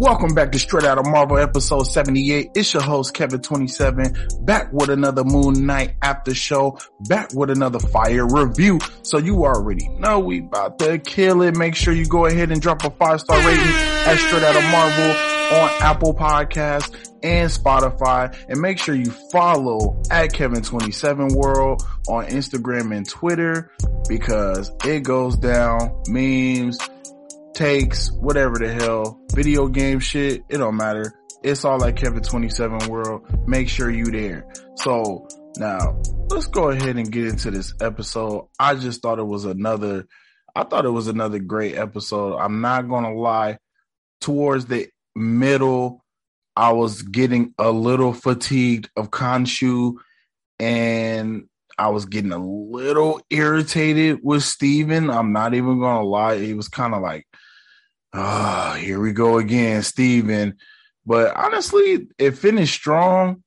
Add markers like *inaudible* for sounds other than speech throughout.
Welcome back to Straight Out of Marvel episode 78. It's your host Kevin27 back with another Moon Knight after show, back with another fire review. So you already know we about to kill it. Make sure you go ahead and drop a five star rating at Straight Out of Marvel on Apple Podcasts and Spotify and make sure you follow at Kevin27 World on Instagram and Twitter because it goes down memes, takes, whatever the hell, video game shit, it don't matter. It's all like Kevin 27 world. Make sure you there. So now let's go ahead and get into this episode. I just thought it was another, I thought it was another great episode. I'm not going to lie. Towards the middle, I was getting a little fatigued of Khonshu and I was getting a little irritated with Steven. I'm not even to lie. He was kind of like, Ah, oh, here we go again, Steven. But honestly, it finished strong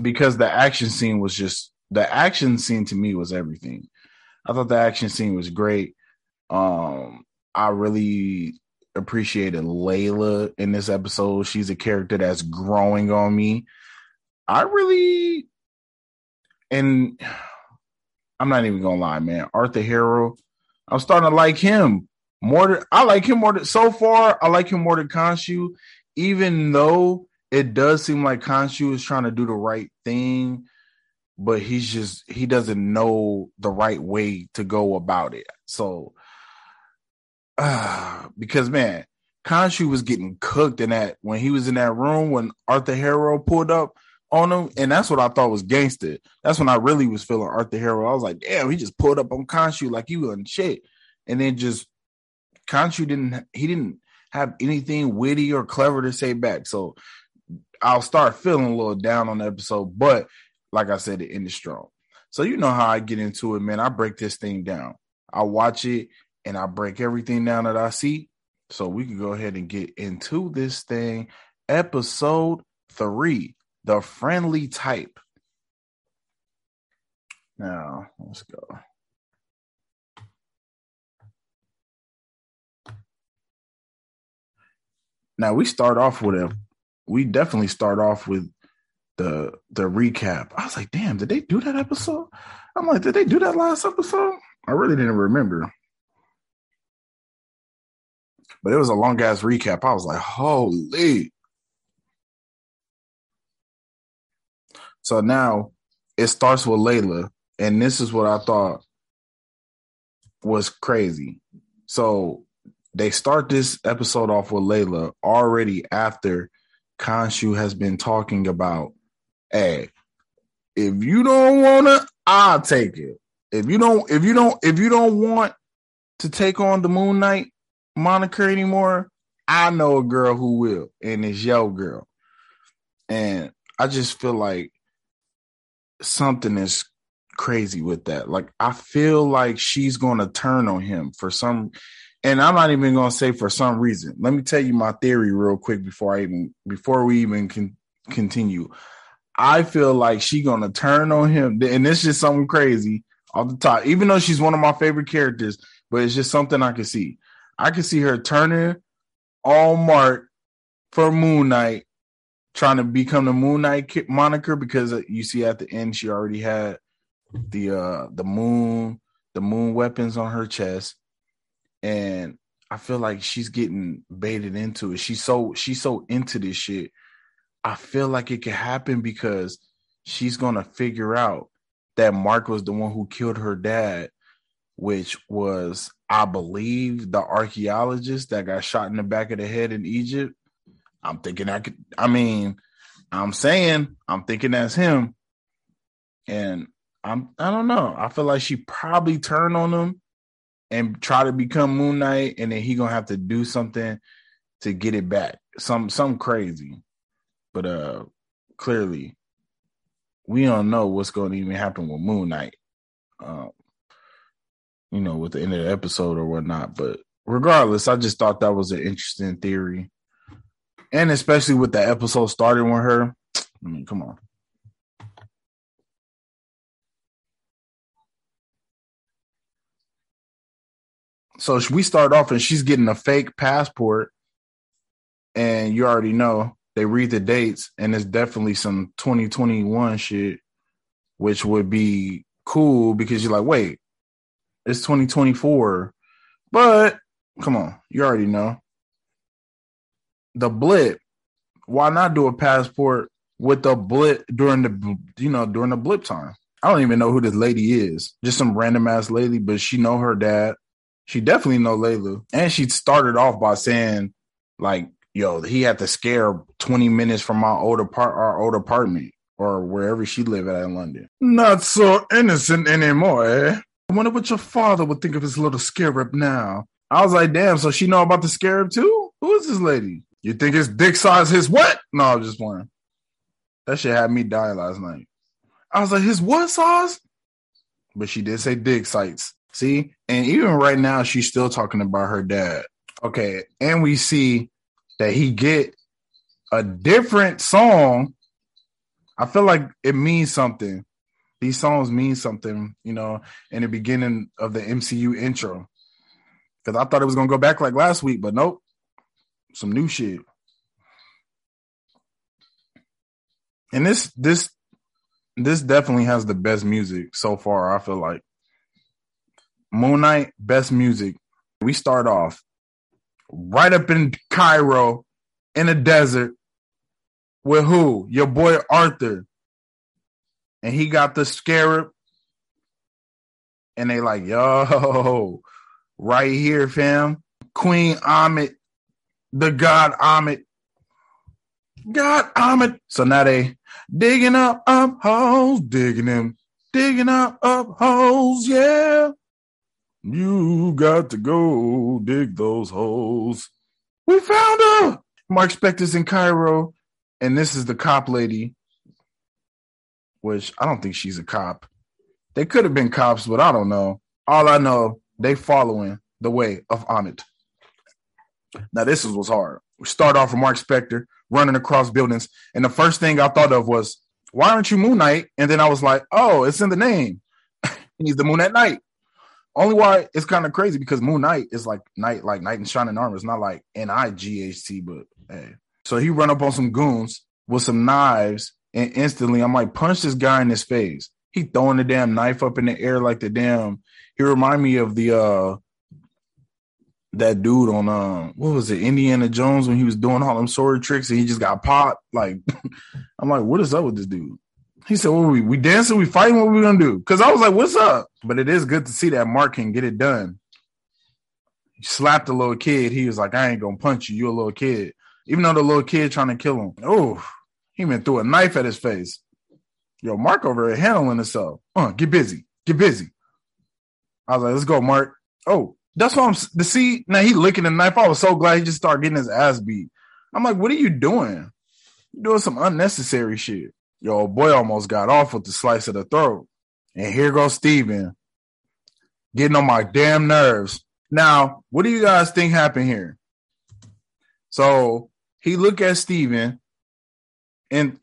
because the action scene was just the action scene to me was everything. I thought the action scene was great. Um, I really appreciated Layla in this episode. She's a character that's growing on me. I really and *sighs* I'm not even gonna lie, man. Arthur Harrow, I'm starting to like him more I like him more than so far. I like him more than Khonshu, even though it does seem like Khonshu is trying to do the right thing, but he's just he doesn't know the right way to go about it. So, uh, *sighs* because man, Khonshu was getting cooked in that when he was in that room when Arthur Harrow pulled up on him, and that's what I thought was gangster. That's when I really was feeling Arthur Harrow. I was like, damn, he just pulled up on Khonshu like he was shit, and then just Khonshu didn't he didn't have anything witty or clever to say back. So I'll start feeling a little down on the episode, but like I said, it ended strong. So you know how I get into it, man. I break this thing down. I watch it and I break everything down that I see. So we can go ahead and get into this thing. Episode three, the friendly type. Now let's go. Now we start off with a we definitely start off with the the recap. I was like, damn, did they do that episode? I'm like, did they do that last episode? I really didn't remember. But it was a long ass recap. I was like, holy. So now it starts with Layla, and this is what I thought was crazy. So they start this episode off with Layla already after Khonshu has been talking about, hey, if you don't wanna, I'll take it. If you don't, if you don't, if you don't want to take on the Moon Knight moniker anymore, I know a girl who will, and it's your girl. And I just feel like something is crazy with that. Like I feel like she's gonna turn on him for some and I'm not even going to say for some reason. Let me tell you my theory real quick before I even before we even can continue. I feel like she going to turn on him, and it's just something crazy off the top. Even though she's one of my favorite characters, but it's just something I can see. I can see her turning on Mark for Moon Knight, trying to become the Moon Knight moniker because uh, you see at the end she already had the uh the moon the moon weapons on her chest and I feel like she's getting baited into it. She's so she's so into this shit. I feel like it could happen because she's gonna figure out that Mark was the one who killed her dad, which was, I believe, the archaeologist that got shot in the back of the head in Egypt. I'm thinking I could. I mean, I'm saying I'm thinking that's him, and I'm. I don't know. I feel like she probably turned on him and try to become Moon Knight, and then he gonna have to do something to get it back. Some some crazy, but uh, clearly, we don't know what's going to even happen with Moon Knight. Um, you know, with the end of the episode or whatnot. But regardless, I just thought that was an interesting theory, and especially with the episode starting with her. I mean, come on. So we start off and she's getting a fake passport and you already know they read the dates, and it's definitely some 2021 shit, which would be cool because you're like, wait, it's 2024, but come on, you already know the blip. Why not do a passport with the blip during the you know during the blip time? I don't even know who this lady is. Just some random ass lady, but she know her dad. She definitely know Layla. And she started off by saying, like, yo, he had to scare 20 minutes from my old apart our old apartment or wherever she lived at in London. Not so innocent anymore, eh? I wonder what your father would think of his little scarab now. I was like, damn, so she know about the scarab too? Who is this lady? You think his dick size his what? No, I'm just playing. That shit had me die last night. I was like, his what size? But she did say dick sites. See? And even right now, she's still talking about her dad. Okay. And we see that he get a different song. I feel like it means something. These songs mean something, you know, in the beginning of the MCU intro. Because I thought it was gonna go back like last week, but nope some new shit. And this this this definitely has the best music so far. I feel like Moon Knight best music. We start off right up in Cairo in the desert with who? Your boy Arthur. And he got the scarab. And they like, yo, right here, fam. Queen Ammit the God Ammit. God Ammit. So now they digging up up holes, digging them, digging up up holes, yeah. You got to go dig those holes. We found her. Mark Spector's in Cairo, and this is the cop lady, which I don't think she's a cop. They could have been cops, but I don't know. All I know, they following the way of Ammit. Now this is what's hard. We start off with Mark Spector running across buildings, and the first thing I thought of was, "Why aren't you Moon Knight?" And then I was like, "Oh, it's in the name. *laughs* He's the Moon at night." Only why it's kind of crazy because Moon Knight is like night, like knight in shining armor. It's not like N I G H T, but hey. So he run up on some goons with some knives, and instantly I'm like, punch this guy in his face. He throwing the damn knife up in the air like the damn. He remind me of the uh that dude on um what was it Indiana Jones when he was doing all them sword tricks and he just got popped. Like *laughs* I'm like, what is up with this dude? He said, "What we we dancing? We fighting? What we gonna do?" Because I was like, "What's up?" But it is good to see that Mark can get it done. He slapped a little kid. He was like, "I ain't gonna punch you. You a little kid." Even though the little kid trying to kill him. Oh, he even threw a knife at his face. Yo, Mark over here handling himself. Uh, get busy. Get busy. I was like, "Let's go, Mark." Oh, that's why I'm to see now he licking the knife. I was so glad he just started getting his ass beat. I'm like, what are you doing? You're doing some unnecessary shit. Yo, boy almost got off with the slice of the throat. And here goes Steven getting on my damn nerves. Now, what do you guys think happened here? So he looked at Steven and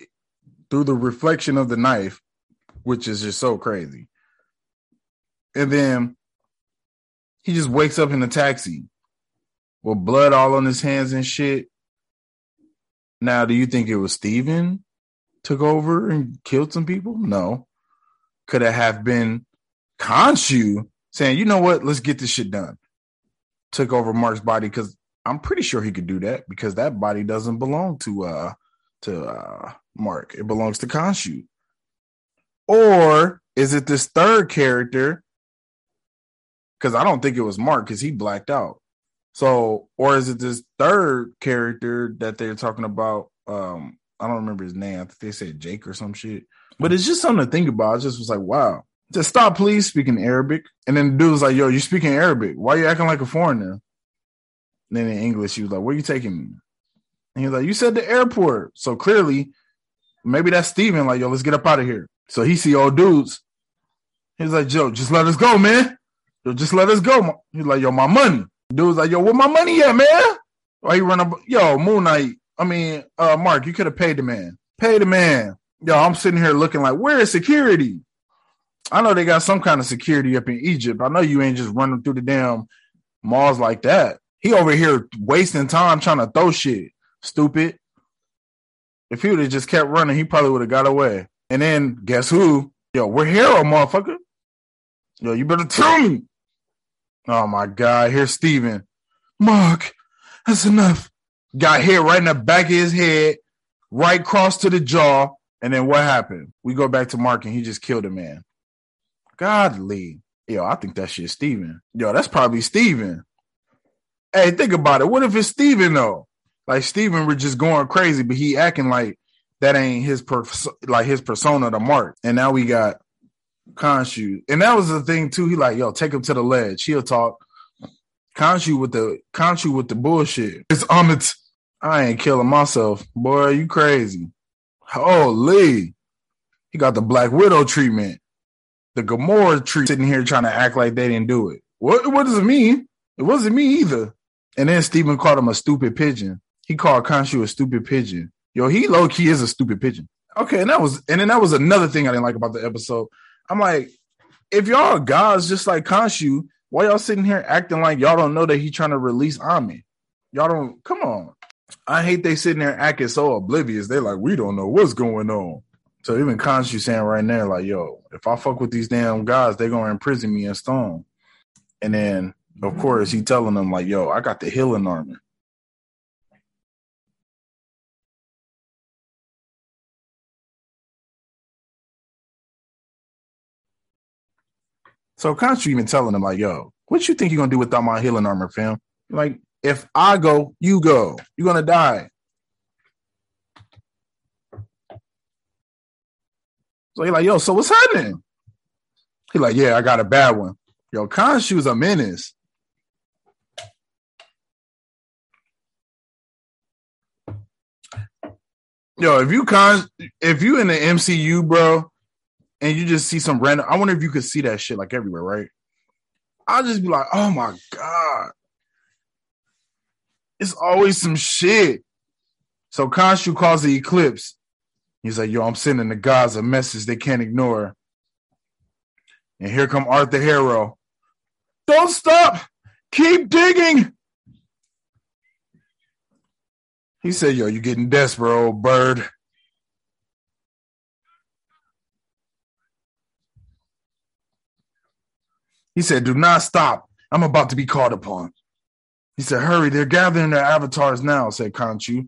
through the reflection of the knife, which is just so crazy. And then he just wakes up in a taxi with blood all on his hands and shit. Now, do you think it was Steven took over and killed some people? No. Could it have been Khonshu saying, you know what, let's get this shit done? Took over Mark's body because I'm pretty sure he could do that because that body doesn't belong to uh to uh Mark. It belongs to Khonshu. Or is it this third character because I don't think it was Mark because he blacked out. So, or is it this third character that they're talking about? Um, I don't remember his name. I think they said Jake or some shit. But hmm. it's just something to think about. I just was like, wow. Just stop, please, speaking Arabic. And then the dude was like, yo, you speaking Arabic. Why are you acting like a foreigner? And then in English, he was like, where you taking me? And he was like, you said the airport. So clearly, maybe that's Steven. Like, yo, let's get up out of here. So he see old dudes. He's like, yo, just let us go, man. Yo, just let us go. He's like, yo, my money. Dude's like, yo, where my money at, man? Why you run up? Yo, Moon Knight. I mean, uh, Mark, you could have paid the man. Pay the man. Yo, I'm sitting here looking like, where is security? I know they got some kind of security up in Egypt. I know you ain't just running through the damn malls like that. He over here wasting time trying to throw shit. Stupid. If he would have just kept running, he probably would have got away. And then guess who? Yo, we're hero, motherfucker. Yo, you better tell me. Oh my God, here's Steven. Mark, that's enough. Got hit right in the back of his head, right cross to the jaw. And then what happened? We go back to Mark and he just killed a man. Godly. Yo, I think that shit's Steven. Yo, that's probably Steven. Hey, think about it. What if it's Steven though? Like Steven we're just going crazy, but he acting like that ain't his per like his persona to Mark. And now we got Khonshu. And that was the thing too. He like, yo, take him to the ledge. He'll talk. Khonshu with the Khonshu with the bullshit. It's Ammit. I ain't killing myself. Boy, you crazy. Holy. He got the Black Widow treatment. The Gamora treatment sitting here trying to act like they didn't do it. What what does it mean? It wasn't me either. And then Steven called him a stupid pigeon. He called Khonshu a stupid pigeon. Yo, he low key is a stupid pigeon. Okay, and that was and then that was another thing I didn't like about the episode. I'm like, if y'all gods just like Khonshu, why y'all sitting here acting like y'all don't know that he trying to release Ami? Y'all don't come on. I hate they sitting there acting so oblivious. They're like, we don't know what's going on. So even Khonshu saying right there, like, yo, if I fuck with these damn guys, they're gonna imprison me in stone. And then of course he telling them like, yo, I got the healing armor. So Khonshu even telling him like, "Yo, what you think you're gonna do without my healing armor, fam? Like, if I go, you go. You're gonna die." So he like, "Yo, so what's happening?" He like, "Yeah, I got a bad one." Yo, Khonshu's a menace. Yo, if you con, if you in the MCU, bro, and you just see some random. I wonder if you could see that shit like everywhere, right? I'll just be like, oh my God. It's always some shit. So Khonshu calls the eclipse. He's like, yo, I'm sending the gods a message they can't ignore. And here come Arthur Harrow. Don't stop. Keep digging. He said, yo, you getting desperate, old bird. He said, Do not stop. I'm about to be called upon. He said, Hurry, they're gathering their avatars now, said Khonshu.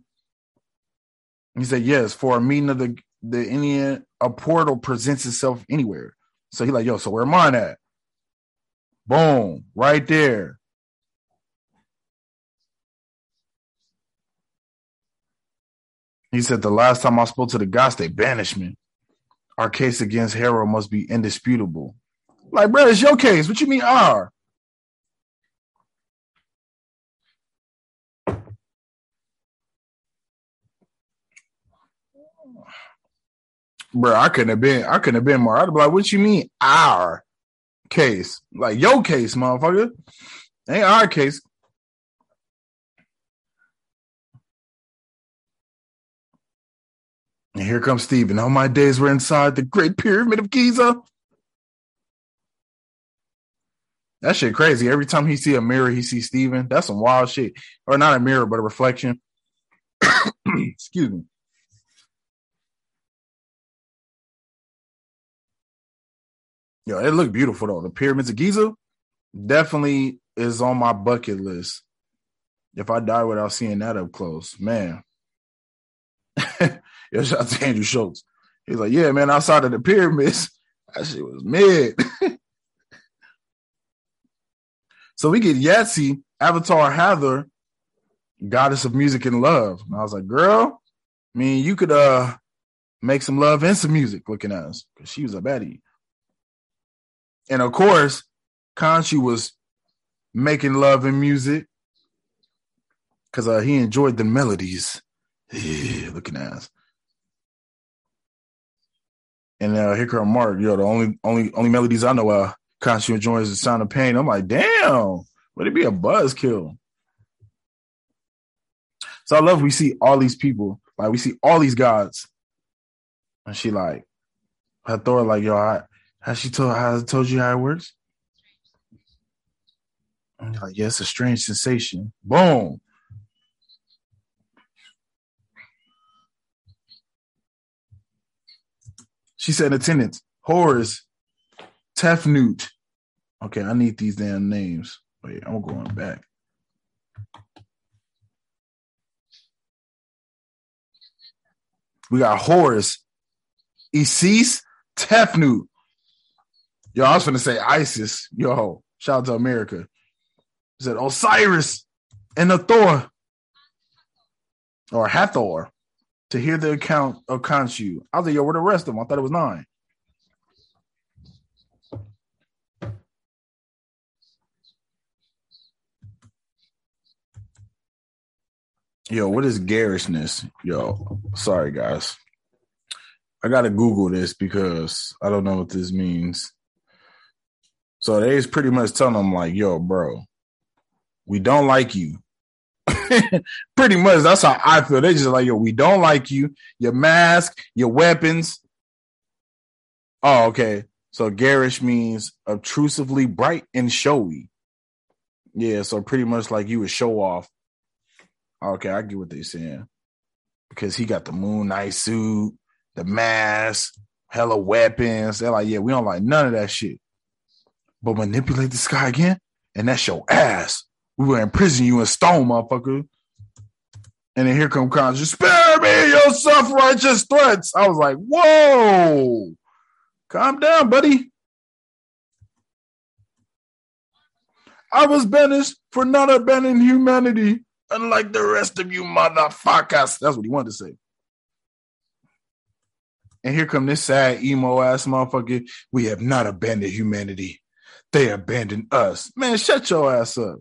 He said, Yes, for a meeting of the, the Ennead, a portal presents itself anywhere. So he like, Yo, so where mine at? Boom, right there. He said, The last time I spoke to the gods, they banished me. Our case against Harrow must be indisputable. Like, bro, it's your case. What you mean R? Bro, I couldn't have been. I couldn't have been more. I'd be like, "What you mean our case? Like your case, motherfucker? Ain't our case." And here comes Steven. All my days were inside the Great Pyramid of Giza. That shit crazy. Every time he see a mirror, he see Steven. That's some wild shit. Or not a mirror, but a reflection. *coughs* Excuse me. Yo, it looked beautiful though. The pyramids of Giza definitely is on my bucket list. If I die without seeing that up close, man. *laughs* Yo, shout out to Andrew Schulz. He's like, yeah, man, outside of the pyramids, *laughs* that shit was mid. *laughs* So we get Yahtzee, Avatar Hathor, goddess of music and love. And I was like, girl, I mean, you could uh make some love and some music looking at us because she was a baddie. And of course, Khonshu was making love and music because uh, he enjoyed the melodies. Looking at us. And uh, here come Mark. Yo, the only only only melodies I know uh Khonshu enjoys the sound of pain. I'm like, damn, would it be a buzzkill? So I love we see all these people, like we see all these gods, and she like, Hathor like, yo, I, has she told how told you how it works? And you're like, yes, yeah, a strange sensation. Boom. She said attendance, Horus, Tefnut. Okay, I need these damn names. Wait, I'm going back. We got Horus, Isis, Tefnut. Yo, I was gonna say ISIS. Yo, shout out to America. He said Osiris and Hathor or Hathor to hear the account of Khonshu. I was like, yo, where the rest of them? I thought it was nine. Yo, what is garishness? Yo, sorry guys. I gotta Google this because I don't know what this means. So they is pretty much telling them like, yo, bro, we don't like you. *laughs* pretty much that's how I feel. They just like, yo, we don't like you. Your mask, your weapons. Oh, okay. So garish means obtrusively bright and showy. Yeah, so pretty much like you would show off Okay, I get what they're saying. Because he got the Moon Knight suit, the mask, hella weapons. They're like, yeah, we don't like none of that shit. But manipulate the sky again, and that's your ass. We will imprison you in stone, motherfucker. And then here come Khonshu, spare me your self-righteous threats. I was like, whoa, calm down, buddy. I was banished for not abandoning humanity unlike the rest of you motherfuckers. That's what he wanted to say. And here come this sad emo ass motherfucker. We have not abandoned humanity. They abandoned us. Man, shut your ass up.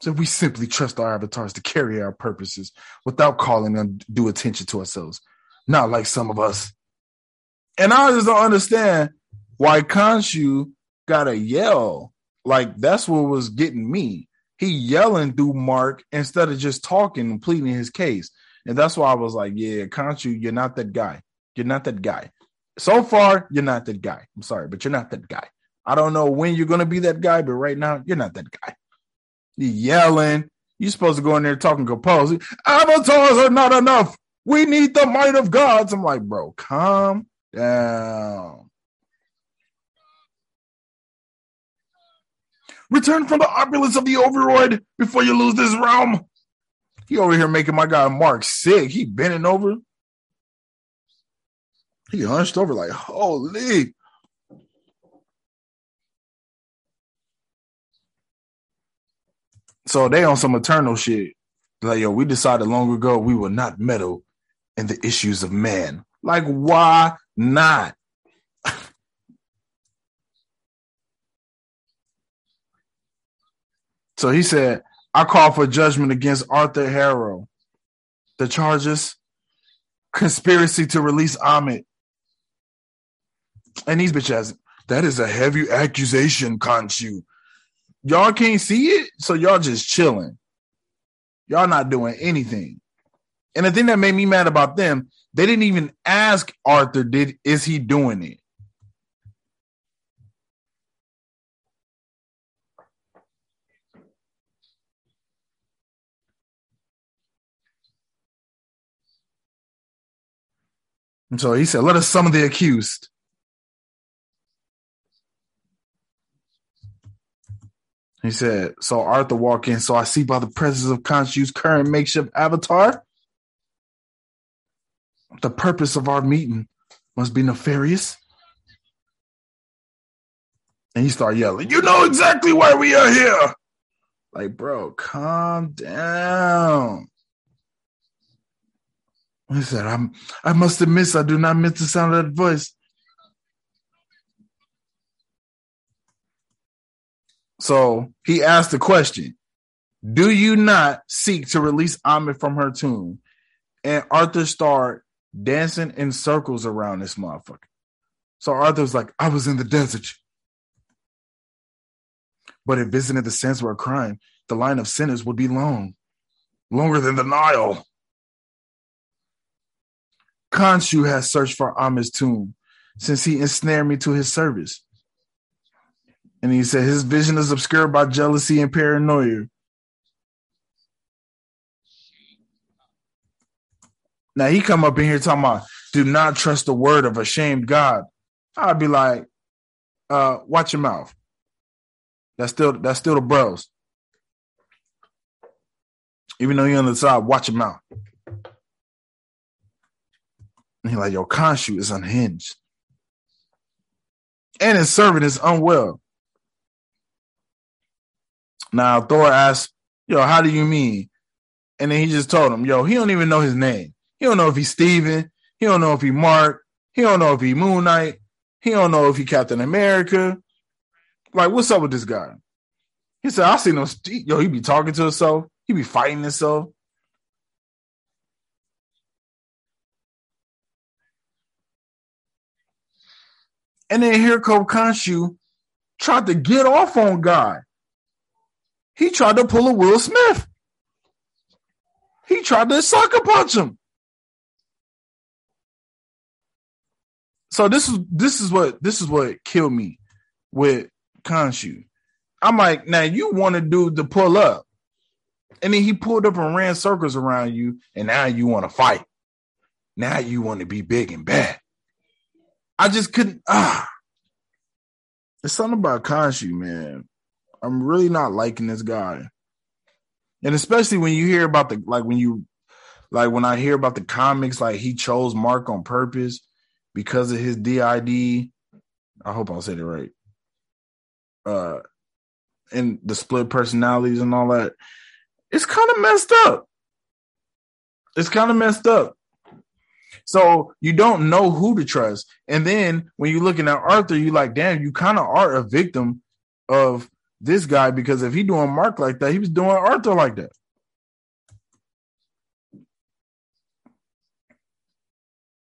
So we simply trust our avatars to carry our purposes without calling them undue attention to ourselves. Not like some of us. And I just don't understand why Khonshu gotta yell. Like that's what was getting me he yelling through Mark instead of just talking and pleading his case. And that's why I was like, yeah, Khonshu, you're not that guy. You're not that guy. So far, you're not that guy. I'm sorry, but you're not that guy. I don't know when you're gonna be that guy, but right now, you're not that guy. You yelling. You're supposed to go in there talking composed. Avatars are not enough. We need the might of gods. I'm like, bro, calm down. Return from the opulence of the overlord before you lose this realm. He over here making my guy Mark sick. He bending over. He hunched over like, holy. So they on some eternal shit. Like, yo, we decided long ago we will not meddle in the issues of man. Like, why not? *laughs* So he said, I call for judgment against Arthur Harrow. The charges conspiracy to release Ammit. And these bitches, that is a heavy accusation, Khonshu. Y'all can't see it, so y'all just chilling. Y'all not doing anything. And the thing that made me mad about them, they didn't even ask Arthur, did is he doing it? And so he said, Let us summon the accused. He said, So Arthur walk in. So I see by the presence of Khonshu's current makeshift avatar. The purpose of our meeting must be nefarious. And he started yelling, You know exactly why we are here. Like, bro, calm down. He said, I'm, I must admit, I do not miss the sound of that voice. So he asked the question Do you not seek to release Ammit from her tomb? And Arthur started dancing in circles around this motherfucker. So Arthur's like, I was in the desert. But if visiting the sands were a crime, the line of sinners would be long, longer than the Nile. Khonshu has searched for Ammit's tomb since he ensnared me to his service. And he said his vision is obscured by jealousy and paranoia. Now he come up in here talking about do not trust the word of a shamed God. I'd be like, uh, watch your mouth. That's still that's still the bros. Even though you're on the side, watch your mouth. And he's like, your Khonshu is unhinged. And his servant is unwell. Now Thor asks, yo, how do you mean? And then he just told him, yo, he don't even know his name. He don't know if he's Steven. He don't know if he Mark. He don't know if he Moon Knight. He don't know if he Captain America. Like, what's up with this guy? He said, I seen him. Yo, he be talking to himself. He be fighting himself. And then here come Khonshu tried to get off on God. He tried to pull a Will Smith. He tried to sucker punch him. So this is this is what this is what killed me with Khonshu. I'm like, now you want a dude to pull up. And then he pulled up and ran circles around you, and now you want to fight. Now you want to be big and bad. I just couldn't ah. There's something about Khonshu, man. I'm really not liking this guy. And especially when you hear about the like when you like when I hear about the comics, like he chose Mark on purpose because of his DID. I hope I said it right. Uh and the split personalities and all that. It's kind of messed up. It's kind of messed up. So you don't know who to trust. And then when you're looking at Arthur, you're like, damn, you kind of are a victim of this guy because if he doing Mark like that, he was doing Arthur like that.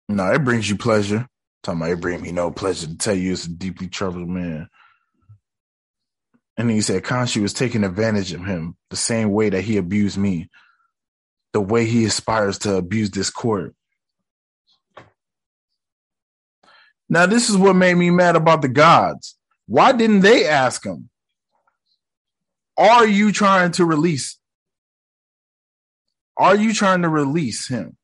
No, it brings you pleasure. talking about it brings me no pleasure to tell you it's a deeply troubled man. And he said Khonshu was taking advantage of him the same way that he abused me, the way he aspires to abuse this court. Now, this is what made me mad about the gods. Why didn't they ask him? Are you trying to release? Are you trying to release him?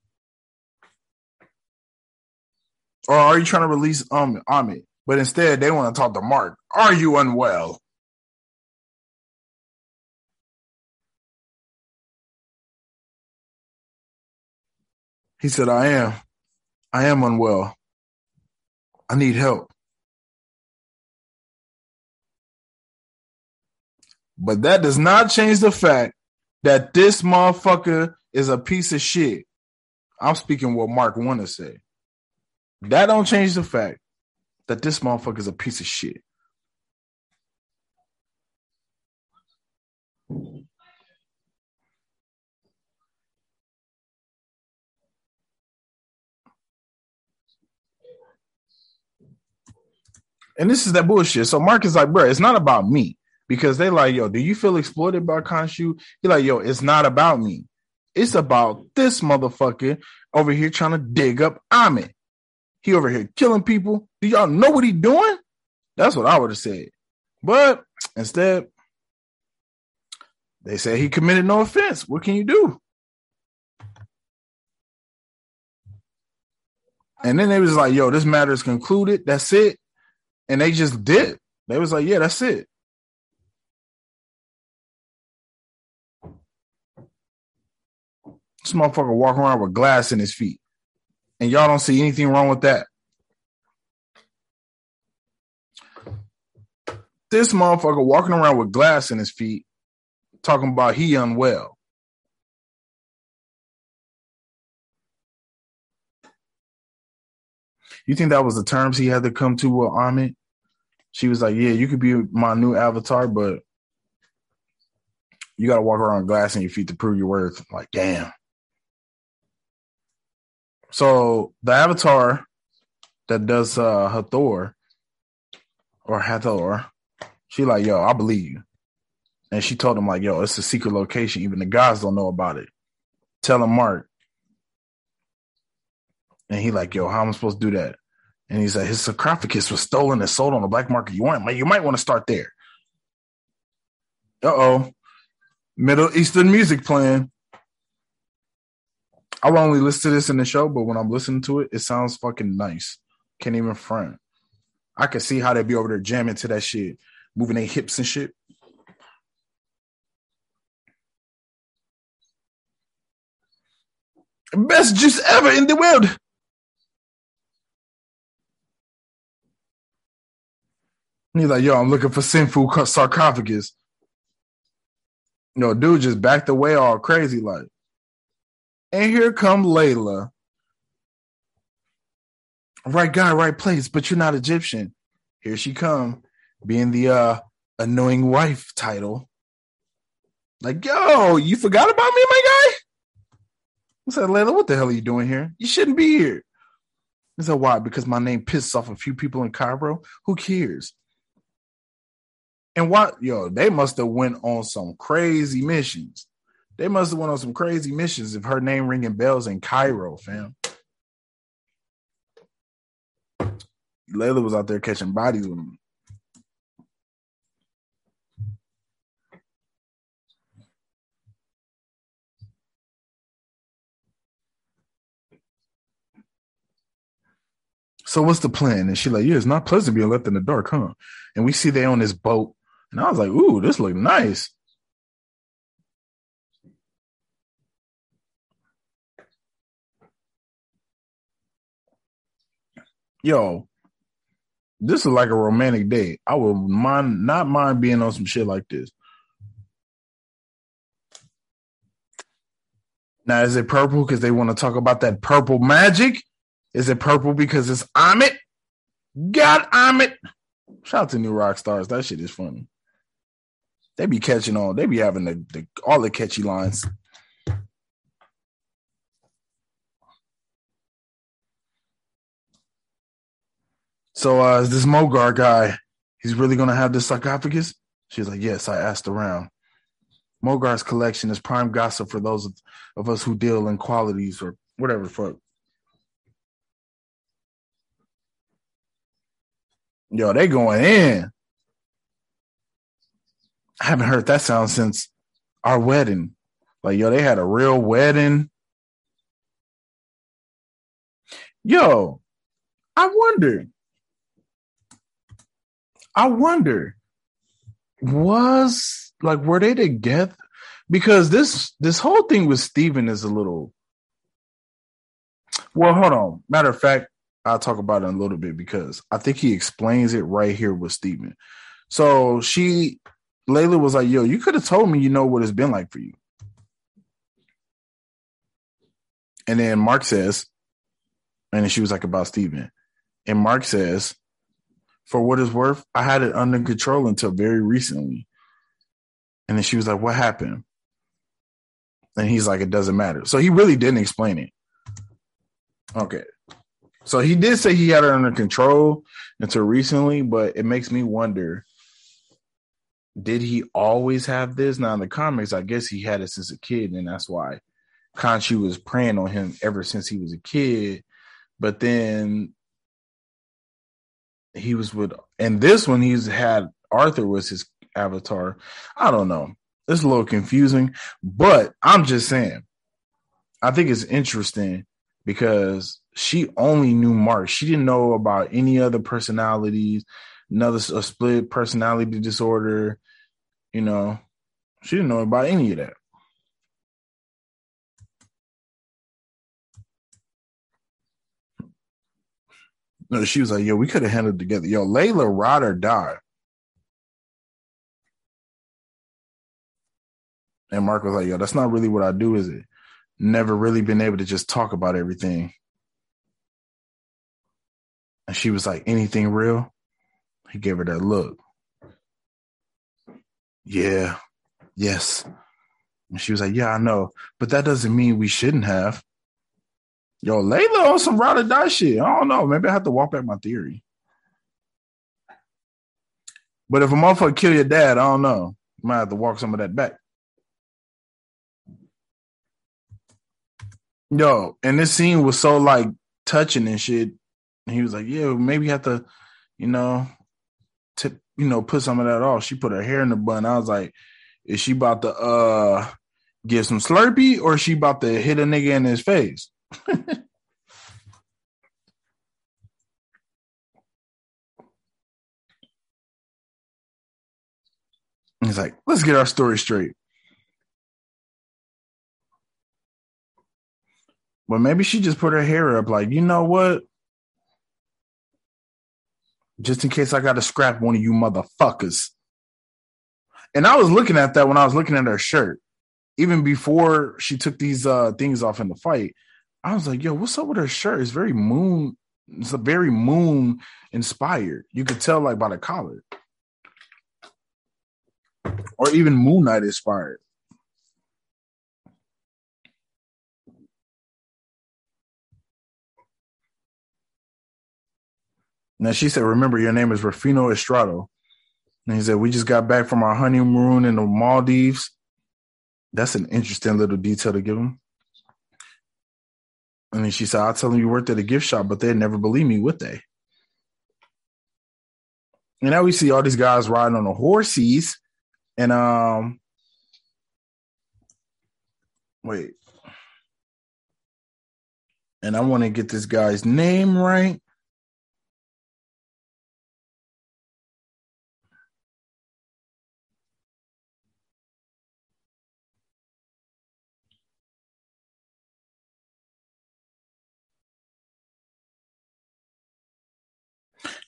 Or are you trying to release um, Ammit? But instead, they want to talk to Mark. Are you unwell? He said, I am. I am unwell. I need help. But that does not change the fact that this motherfucker is a piece of shit. I'm speaking what Mark wanna say. That don't change the fact that this motherfucker is a piece of shit. And this is that bullshit. So Mark is like, bro, it's not about me because they like, yo, do you feel exploited by Khonshu? He like, yo, it's not about me. It's about this motherfucker over here trying to dig up Ammit. He over here killing people. Do y'all know what he doing? That's what I would have said. But instead, they say he committed no offense. What can you do? And then they was like, yo, this matter is concluded. That's it and they just did. They was like, yeah, that's it. This motherfucker walking around with glass in his feet. And y'all don't see anything wrong with that. This motherfucker walking around with glass in his feet, talking about he unwell. You think that was the terms he had to come to with Ammit? She was like, "Yeah, you could be my new avatar, but you got to walk around glass in your feet to prove your worth." I'm like, damn. So the avatar that does uh Hathor or Hathor, she like, "Yo, I believe you," and she told him like, "Yo, it's a secret location. Even the gods don't know about it. Tell him Mark." And he like, yo, how am I supposed to do that? And he said his sarcophagus was stolen and sold on the black market. You want, you might want to start there. Uh oh, Middle Eastern music playing. I will only listen to this in the show, but when I'm listening to it, it sounds fucking nice. Can't even front. I can see how they'd be over there jamming to that shit, moving their hips and shit. Best juice ever in the world. he's like, yo, I'm looking for sinful sarcophagus. No, dude just backed away all crazy like. And here come Layla. Right guy, right place, but you're not Egyptian. Here she come, being the uh annoying wife title. Like, yo, you forgot about me, my guy? I said, Layla, what the hell are you doing here? You shouldn't be here. He said, why? Because my name pisses off a few people in Cairo? Who cares? And what, yo, they must have went on some crazy missions. They must have went on some crazy missions if her name ringing bells in Cairo, fam. Layla was out there catching bodies with him. So what's the plan? And she like, yeah, it's not pleasant being left in the dark, huh? And we see they on this boat, and I was like, ooh, this look nice. Yo, this is like a romantic date. I would mind not mind being on some shit like this. Now, is it purple because they want to talk about that purple magic? Is it purple because it's Ammit? God Ammit. Shout out to New Rockstars. That shit is funny. They be catching on. They be having the, the all the catchy lines. So uh is this Mogart guy, he's really gonna have this sarcophagus? She's like, Yes, I asked around. Mogart's collection is prime gossip for those of, of us who deal in qualities or whatever fuck. Yo, they going in. I haven't heard that sound since our wedding. Like, yo, they had a real wedding. Yo, I wonder. I wonder, was like were they together? Because this this whole thing with Steven is a little well, hold on. Matter of fact, I'll talk about it in a little bit because I think he explains it right here with Steven. So she, Layla was like, yo, you could have told me you know what it's been like for you. And then Mark says, and she was like, about Steven. And Mark says, for what it's worth, I had it under control until very recently. And then she was like, what happened? And he's like, it doesn't matter. So he really didn't explain it. Okay. So he did say he had it under control until recently, but it makes me wonder did he always have this? Now in the comics, I guess he had it since a kid, and that's why Khonshu was preying on him ever since he was a kid. But then he was with, and this one he's had Arthur was his avatar. I don't know. It's a little confusing, but I'm just saying. I think it's interesting because she only knew Mark. She didn't know about any other personalities, another a split personality disorder. You know, she didn't know about any of that. No, she was like, "Yo, we could have handled together." Yo, Layla, ride or die. And Mark was like, "Yo, that's not really what I do, is it?" Never really been able to just talk about everything. And she was like, anything real? He gave her that look. Yeah. Yes. And she was like, yeah, I know. But that doesn't mean we shouldn't have. Yo, Layla on some ride or die shit. I don't know. Maybe I have to walk back my theory. But if a motherfucker kill your dad, I don't know. Might have to walk some of that back. Yo, and this scene was so like touching and shit. And he was like, "Yeah, maybe you have to, you know, to you know, put some of that off." She put her hair in the bun. I was like, "Is she about to uh give some Slurpee or she about to hit a nigga in his face? *laughs* He's like, let's get our story straight. But maybe she just put her hair up, like, you know what? Just in case I got to scrap one of you motherfuckers. And I was looking at that when I was looking at her shirt. Even before she took these uh things off in the fight, I was like, yo, what's up with her shirt? It's very moon, it's a very moon inspired. You could tell like by the collar. Or even Moon Knight inspired. Now she said, remember your name is Rufino Estrado. And he said, we just got back from our honeymoon in the Maldives. That's an interesting little detail to give him. And then she said, I'll tell them you worked at a gift shop, but they'd never believe me, would they? And now we see all these guys riding on the horses. And um wait. And I want to get this guy's name right.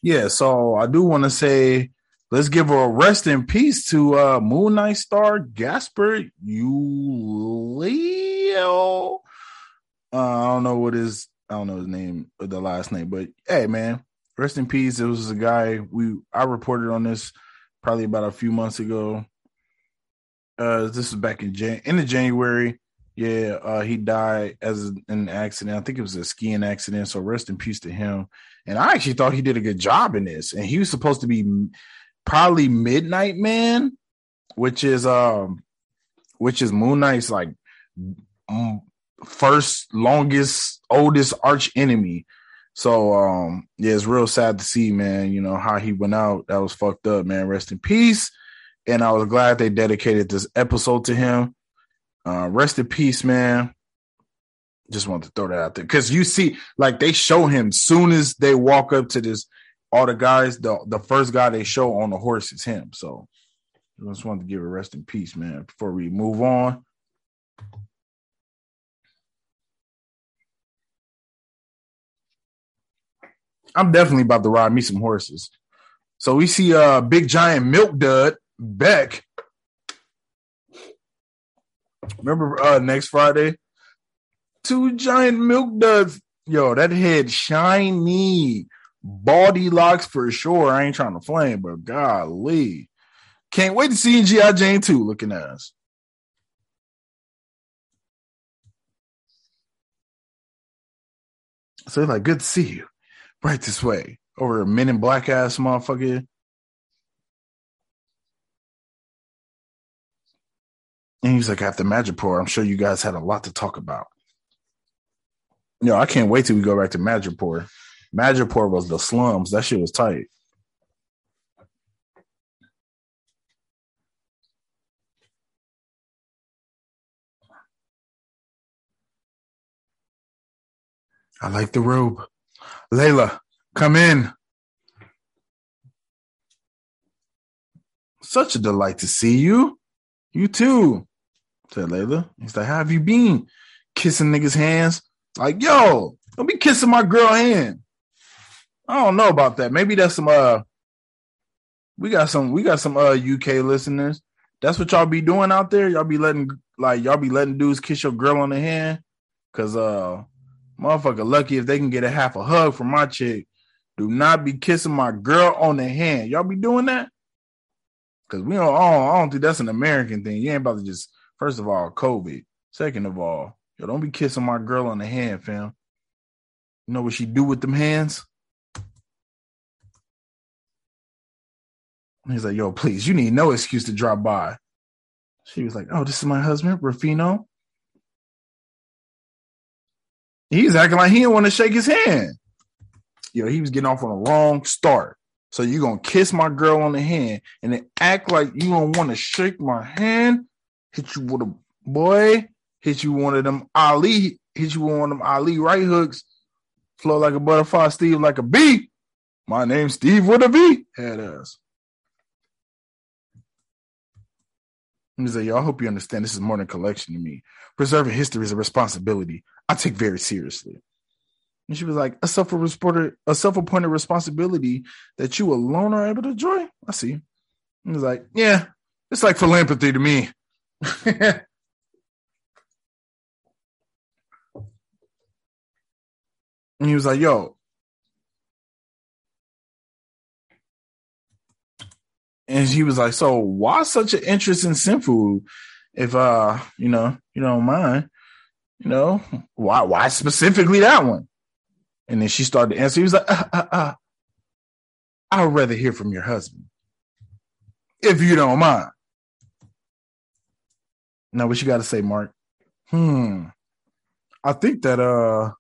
Yeah, so I do want to say let's give a rest in peace to uh Moon Knight star Gaspard Ulliel. Uh, I don't know what his I don't know his name or the last name, but hey man, rest in peace. It was a guy we I reported on this probably about a few months ago. Uh this was back in Jan in the January. Yeah, uh, he died as an accident. I think it was a skiing accident. So rest in peace to him. And I actually thought he did a good job in this. And he was supposed to be probably Midnight Man, which is um, which is Moon Knight's like first, longest, oldest arch enemy. So um, yeah, it's real sad to see, man. You know how he went out. That was fucked up, man. Rest in peace. And I was glad they dedicated this episode to him uh, rest in peace, man. Just wanted to throw that out there because you see, like they show him soon as they walk up to this, all the guys, the the first guy they show on the horse is him. So I just wanted to give a rest in peace, man. Before we move on. I'm definitely about to ride me some horses. So we see a uh, big giant milk dud Beck Remember uh next Friday? Two giant milk duds. Yo, that head shiny. Baldy locks for sure. I ain't trying to flame, but golly. Can't wait to see G.I. Jane 2 looking at us. So like, good to see you. Right this way. Over a men in black ass motherfucker. And he's like, after Madripoor, I'm sure you guys had a lot to talk about. Know, I can't wait till we go back to Madripoor. Madripoor was the slums. That shit was tight. I like the robe. Layla, come in. Such a delight to see you. You too said Layla. He's like, How have you been? Kissing niggas' hands. Like, yo, don't be kissing my girl hand. I don't know about that. Maybe that's some uh we got some we got some uh UK listeners. That's what y'all be doing out there. Y'all be letting like y'all be letting dudes kiss your girl on the hand. Cause uh motherfucker lucky if they can get a half a hug from my chick. Do not be kissing my girl on the hand. Y'all be doing that? Cause we don't I don't, I don't think that's an American thing. You ain't about to just First of all, COVID. Second of all, yo, don't be kissing my girl on the hand, fam. You know what she do with them hands? He's like, yo, please, you need no excuse to drop by. She was like, oh, this is my husband, Rufino. He's acting like he didn't want to shake his hand. Yo, he was getting off on a wrong start. So you gonna kiss my girl on the hand and then act like you don't want to shake my hand? hit you with a boy, hit you one of them Ali, hit you one of them Ali right hooks, flow like a butterfly, Steve like a bee. My name's Steve with a V. Head ass. He's like, yo, I hope you understand this is more than collection to me. Preserving history is a responsibility I take very seriously. And she was like, a self-reported, a self-appointed responsibility that you alone are able to enjoy. I see. He was like, yeah, it's like philanthropy to me. *laughs* and he was like, yo. And he was like, so why such an interest in sin food? If uh, you know, you don't mind, you know, why why specifically that one? And then she started to answer. He was like, uh, uh, uh, I would rather hear from your husband. If you don't mind. Now, what you got to say, Mark? Hmm. I think that, uh,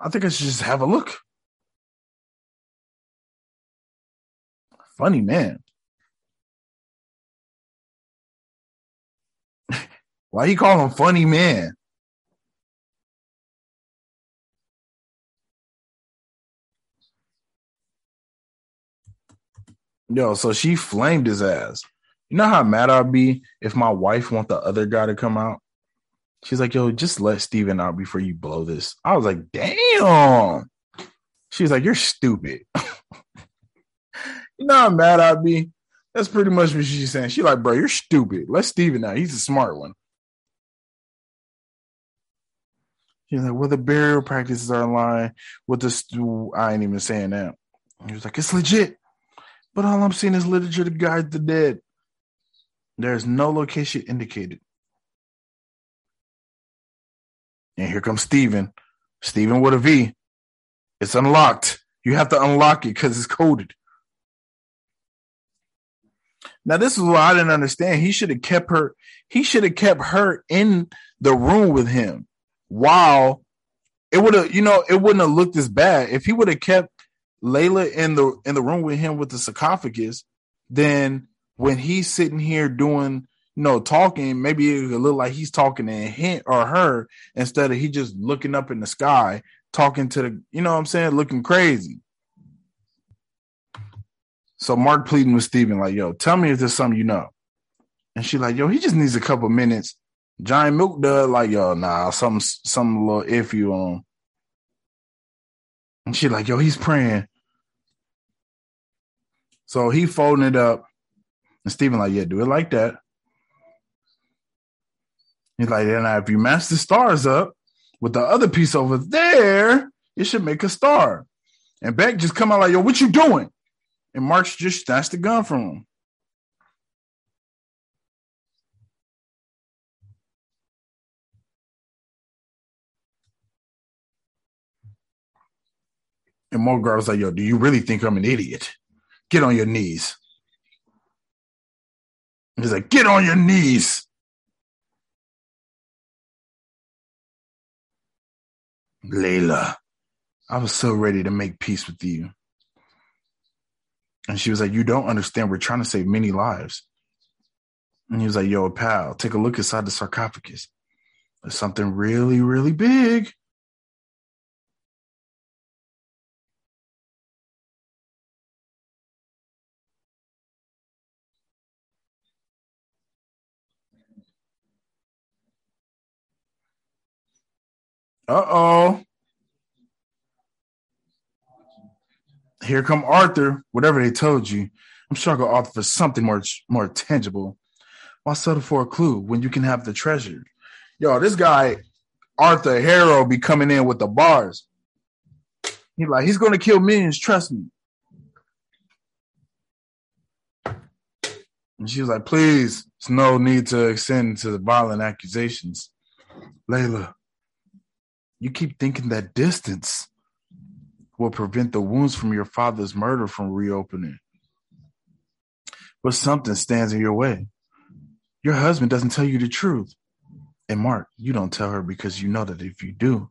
I think I should just have a look. Funny man. *laughs* Why you call him funny man? Yo, so she flamed his ass. You know how mad I'd be if my wife want the other guy to come out? She's like, yo, just let Steven out before you blow this. I was like, damn. She's like, you're stupid. *laughs* you know how mad I'd be? That's pretty much what she's saying. She's like, bro, you're stupid. Let Steven out. He's a smart one. She's like, well, the burial practices are in line with the. St- I ain't even saying that. He was like, it's legit. But all I'm seeing is literature to guide the dead. There is no location indicated. And here comes Steven. Steven with a V. It's unlocked. You have to unlock it because it's coded. Now, this is what I didn't understand. He should have kept her, he should have kept her in the room with him while it would have, you know, it wouldn't have looked as bad. If he would have kept Layla in the in the room with him with the sarcophagus, then when he's sitting here doing know talking, maybe it look like he's talking to him or her instead of he just looking up in the sky talking to the you know what I'm saying, looking crazy. So Mark pleading with Steven, like, yo, tell me if there's something you know. And she like, yo, he just needs a couple minutes. Giant Milk does like, yo, nah, something a little iffy on. And she like, yo, he's praying. So he folding it up. And Steven like, yeah, do it like that. He's like, yeah, now if you match the stars up with the other piece over there, it should make a star. And Beck just come out like, yo, what you doing? And Mark's just snatched the gun from him. And Mogart was like, yo, do you really think I'm an idiot? Get on your knees. He's like, get on your knees. Layla, I was so ready to make peace with you. And she was like, You don't understand. We're trying to save many lives. And he was like, Yo, pal, take a look inside the sarcophagus. There's something really, really big. Uh oh. Here come Arthur. Whatever they told you, I'm go Arthur for something more more tangible. Why settle for a clue when you can have the treasure? Yo, this guy Arthur Harrow be coming in with the bars. He like he's gonna kill millions. Trust me. And she was like, please, there's no need to extend to the violent accusations. Layla, you keep thinking that distance will prevent the wounds from your father's murder from reopening. But something stands in your way. Your husband doesn't tell you the truth. And Mark, you don't tell her because you know that if you do,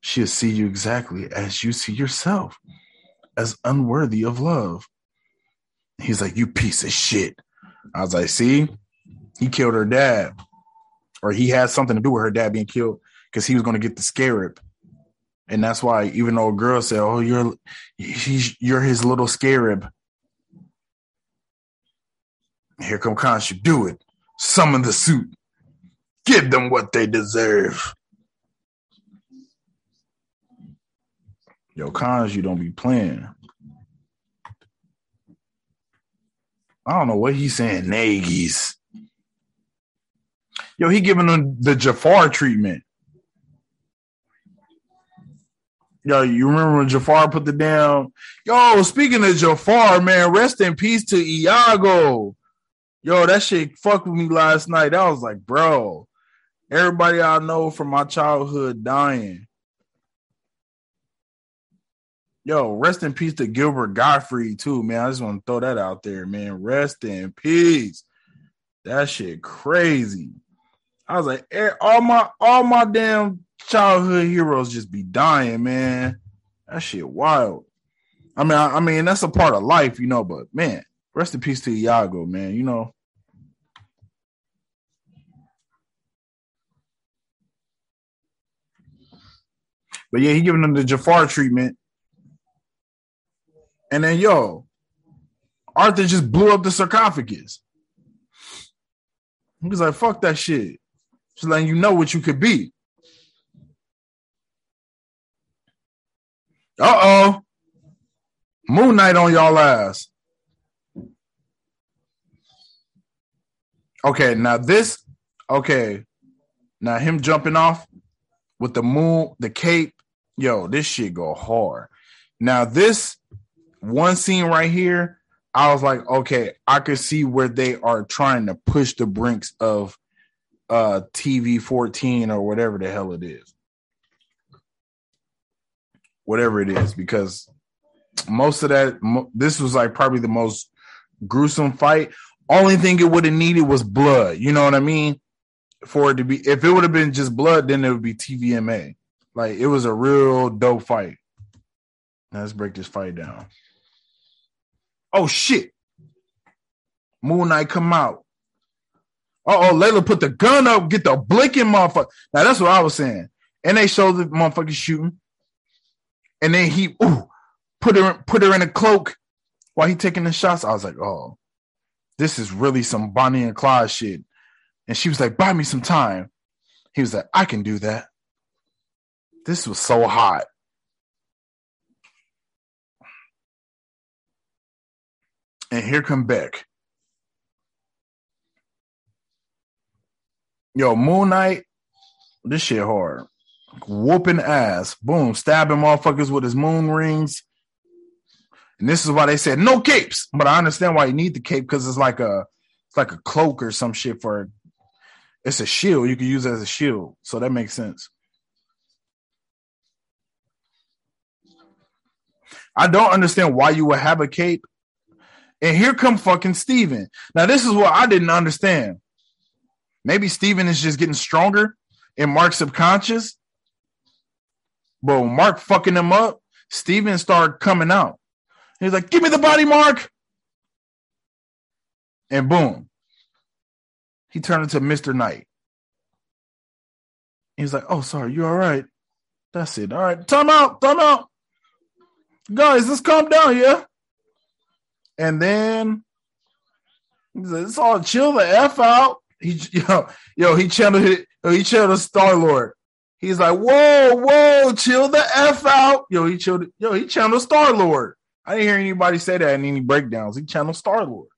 she'll see you exactly as you see yourself, as unworthy of love. He's like, You piece of shit. I was like, See, he killed her dad. or he had something to do with her dad being killed because he was going to get the scarab. And that's why, even though a girl said, "Oh, you're he's you're his little scarab," here come Khonshu. Do it. Summon the suit. Give them what they deserve. Yo, Khonshu, you don't be playing. I don't know what he's saying. Nagies. Yo, he giving them the Jafar treatment. Yo, you remember when Jafar put the down? Yo, speaking of Jafar, man, rest in peace to Iago. Yo, that shit fucked with me last night. I was like, bro, everybody I know from my childhood dying. Yo, rest in peace to Gilbert Gottfried, too, man. I just want to throw that out there, man. Rest in peace. That shit crazy. I was like, eh, all my all my damn childhood heroes just be dying, man. That shit wild. I mean, I, I mean that's a part of life, you know. But man, rest in peace to Iago, man. You know. But yeah, he giving them the Jafar treatment. And then yo, Arthur just blew up the sarcophagus. He was like, fuck that shit. Just letting you know what you could be. Uh oh. Moon Knight on y'all ass. Okay, now this, okay. Now him jumping off with the moon, the cape, yo, this shit go hard. Now this one scene right here, I was like, okay, I could see where they are trying to push the brinks of uh TV 14 or whatever the hell it is. Whatever it is, because most of that, this was like probably the most gruesome fight. Only thing it would have needed was blood. You know what I mean? For it to be, if it would have been just blood, then it would be TVMA. Like it was a real dope fight. Now let's break this fight down. Oh shit. Moon Knight come out. Oh, Layla put the gun up, get the blinking motherfucker. Now that's what I was saying. And they showed the motherfucker shooting. And then he ooh, put her put her in a cloak while he taking the shots. I was like, oh, this is really some Bonnie and Clyde shit. And she was like, buy me some time. He was like, I can do that. This was so hot. And here come Beck. Yo, Moon Knight, this shit hard. Whooping ass. Boom. Stabbing motherfuckers with his moon rings. And this is why they said no capes. But I understand why you need the cape because it's like a it's like a cloak or some shit for it's a shield. You can use it as a shield. So that makes sense. I don't understand why you would have a cape. And here come fucking Steven. Now, this is what I didn't understand. Maybe Steven is just getting stronger in Mark's subconscious. But Mark fucking him up, Steven started coming out. He's like, give me the body, Mark. And boom. He turned into Mr. Knight. He's like, oh, sorry, you all right? That's it. All right. Time out. Time out guys, let's calm down, yeah. And then it's all chill the f out. He *laughs* yo yo he channeled it. He channeled Star Lord. He's like, whoa, whoa, chill the f out. Yo, he chilled. Yo, he channeled Star Lord. I didn't hear anybody say that in any breakdowns. He channeled Star Lord.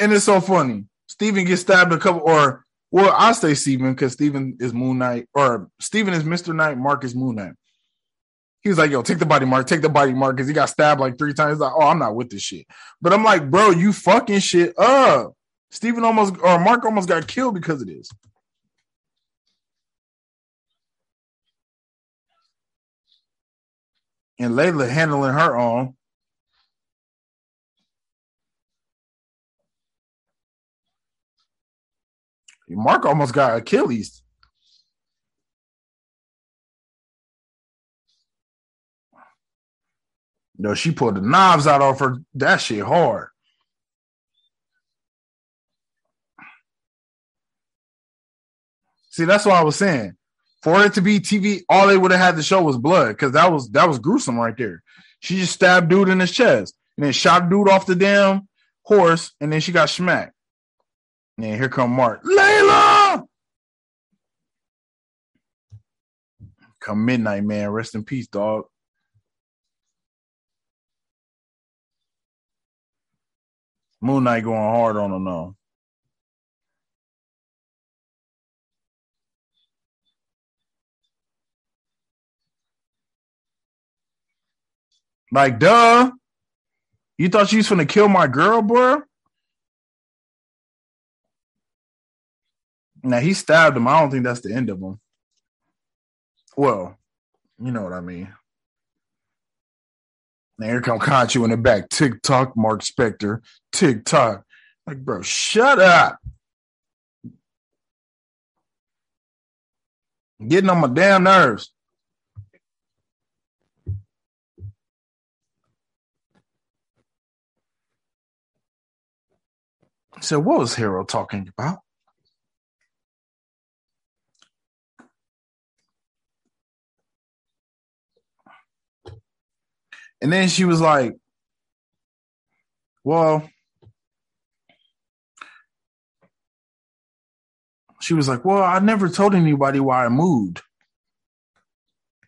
And it's so funny. Steven gets stabbed a couple, or well, I say Steven because Steven is Moon Knight, or Steven is Mr. Knight, Mark is Moon Knight. He was like, yo, take the body mark, take the body mark, because he got stabbed like three times. Like, oh, I'm not with this shit. But I'm like, bro, you fucking shit up. Stephen almost or Mark almost got killed because of this. And Layla handling her own. Mark almost got Achilles. No, she pulled the knives out of her. That shit hard. See, that's what I was saying. For it to be TV, all they would have had to show was blood because that was that was gruesome right there. She just stabbed dude in his chest and then shot dude off the damn horse, and then she got smacked. And here come Mark. Layla! Come midnight, man. Rest in peace, dog. Moon Knight going hard on him though. Like, duh. You thought you was gonna kill my girl, bro? Now he stabbed him. I don't think that's the end of him. Well, you know what I mean. Here come Khonshu in the back. TikTok, Mark Spector. TikTok. Like, bro, shut up. Getting on my damn nerves. So what was Harrow talking about? And then she was like, Well, she was like, Well, I never told anybody why I moved,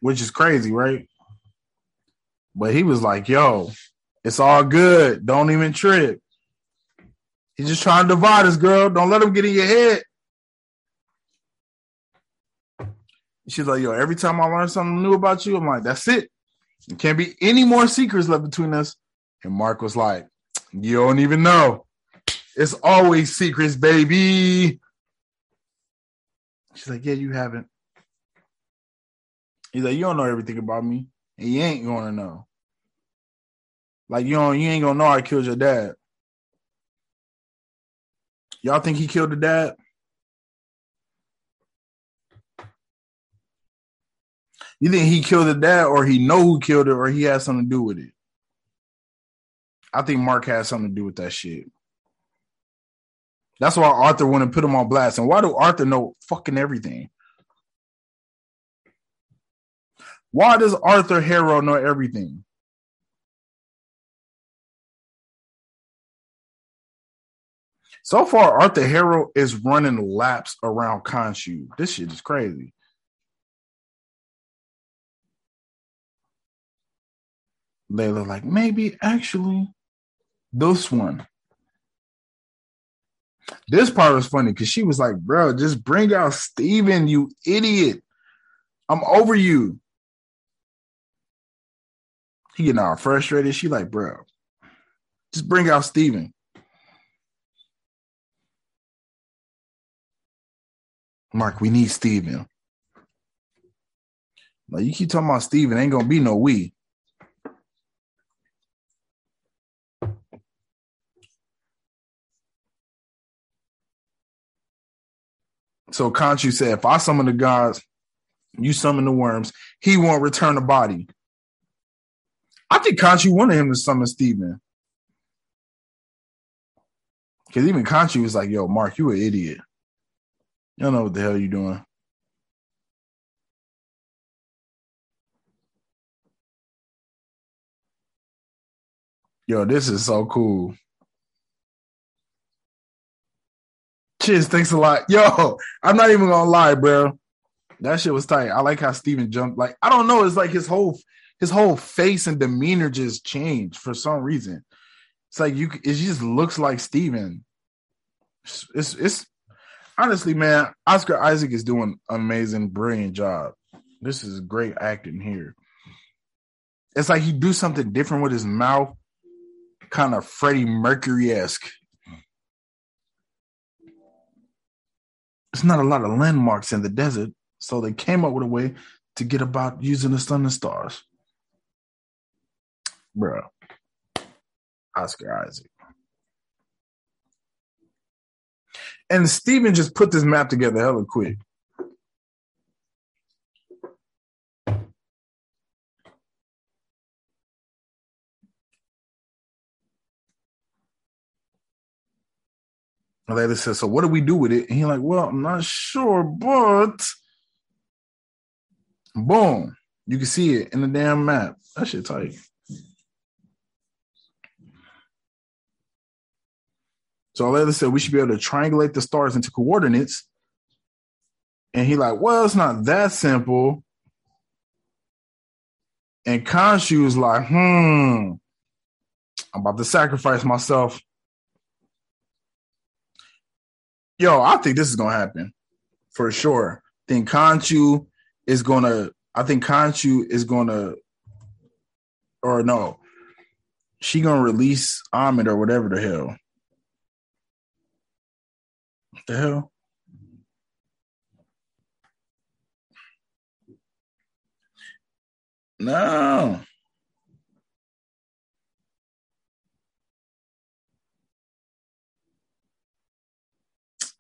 which is crazy, right? But he was like, Yo, it's all good. Don't even trip. He's just trying to divide us, girl. Don't let him get in your head. She's like, Yo, every time I learn something new about you, I'm like, That's it. There can't be any more secrets left between us. And Mark was like, You don't even know. It's always secrets, baby. She's like, Yeah, you haven't. He's like, You don't know everything about me. And you ain't gonna know. Like you don't you ain't gonna know I killed your dad. Y'all think he killed the dad? You think he killed the dad, or he know who killed it, or he has something to do with it? I think Mark has something to do with that shit. That's why Arthur wouldn't put him on blast. And why do Arthur know fucking everything? Why does Arthur Harrow know everything? So far, Arthur Harrow is running laps around Khonshu. This shit is crazy. Layla like, maybe actually this one. This part was funny because she was like, bro, just bring out Steven, you idiot. I'm over you. He getting all frustrated. She like, bro, just bring out Steven. Mark, we need Steven. Like you keep talking about Steven, ain't gonna be no we. So Khonshu said, if I summon the gods, you summon the worms, he won't return the body. I think Khonshu wanted him to summon Steven. Because even Khonshu was like, yo, Mark, you an idiot. You don't know what the hell you're doing. Yo, this is so cool. Thanks a lot. Yo, I'm not even gonna lie, bro. That shit was tight. I like how Steven jumped. Like, I don't know, it's like his whole his whole face and demeanor just changed for some reason. It's like you it just looks like Steven. It's it's, it's honestly, man, Oscar Isaac is doing amazing, brilliant job. This is great acting here. It's like he do something different with his mouth, kind of Freddie Mercury There's not a lot of landmarks in the desert, so they came up with a way to get about using the sun and stars. Bro, Oscar Isaac. And Steven just put this map together hella quick. Layla says, So what do we do with it? And he's like, Well, I'm not sure, but boom. You can see it in the damn map. That shit tight. So Layla said we should be able to triangulate the stars into coordinates. And he like, well, it's not that simple. And Khonshu was like, hmm, I'm about to sacrifice myself. Yo, I think this is gonna happen for sure. I think Khonshu is gonna. I think Khonshu is gonna, or no, she gonna release Ammit or whatever the hell. What the hell? No.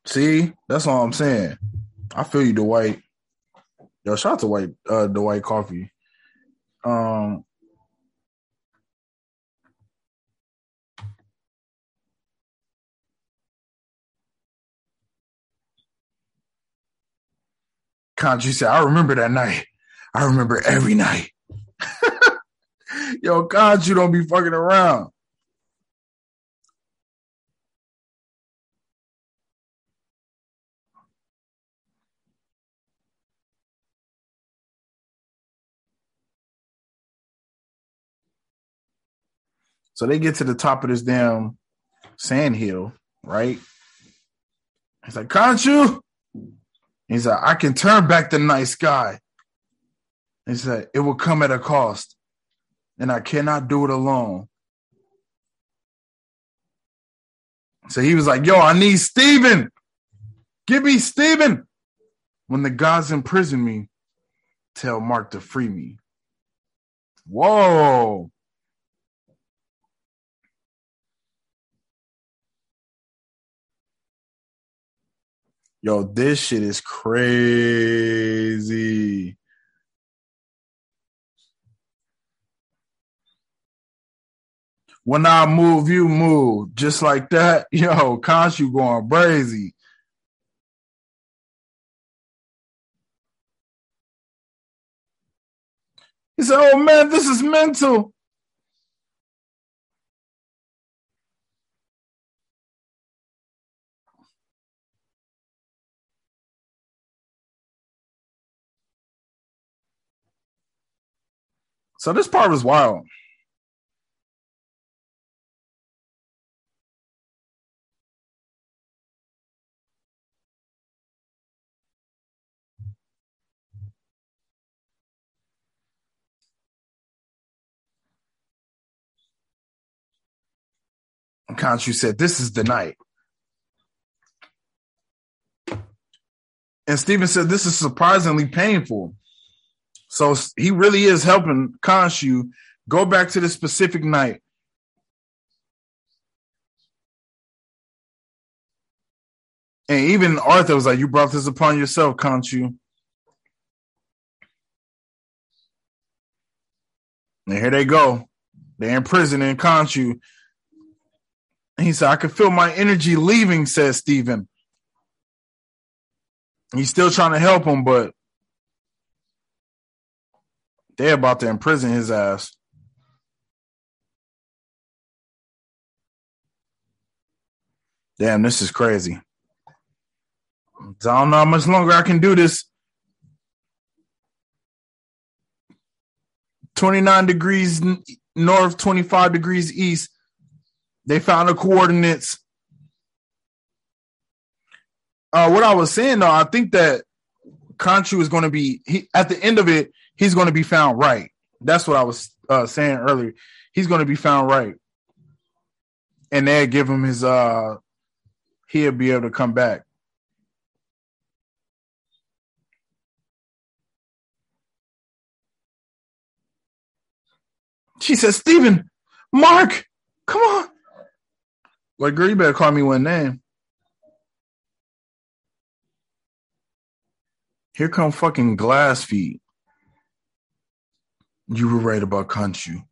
See, that's all I'm saying. I feel you, Dwight. Yo, shout out to White uh Dwight Coffee. Um Khonshu said, I remember that night. I remember every night. *laughs* Yo, Khonshu don't be fucking around. So they get to the top of this damn sand hill, right? He's like, can't you? He's like, I can turn back the night sky. He said, it will come at a cost, and I cannot do it alone. So he was like, yo, I need Steven. Give me Steven. When the gods imprison me, tell Mark to free me. Whoa. Yo, this shit is crazy. When I move, you move. Just like that. *laughs* Yo, Khonshu going crazy. He said, Oh man, this is mental. So this part was wild. Khonshu said, This is the night. And Steven said, This is surprisingly painful. So he really is helping Khonshu go back to the specific night. And even Arthur was like, You brought this upon yourself, Khonshu. And here they go. They're in prison in Khonshu. He said, I can feel my energy leaving, says Stephen. He's still trying to help him, but they're about to imprison his ass. Damn, this is crazy. I don't know how much longer I can do this. 29 degrees north, 25 degrees east. They found the coordinates. Uh, what I was saying though, I think that Khonshu is going to be he, at the end of it. He's going to be found right. That's what I was uh, saying earlier. He's going to be found right, and they'll give him his. uh He'll be able to come back. She says, Stephen, Mark, come on. Like, girl, you better call me one name. Here come fucking glass feet. You were right about Khonshu.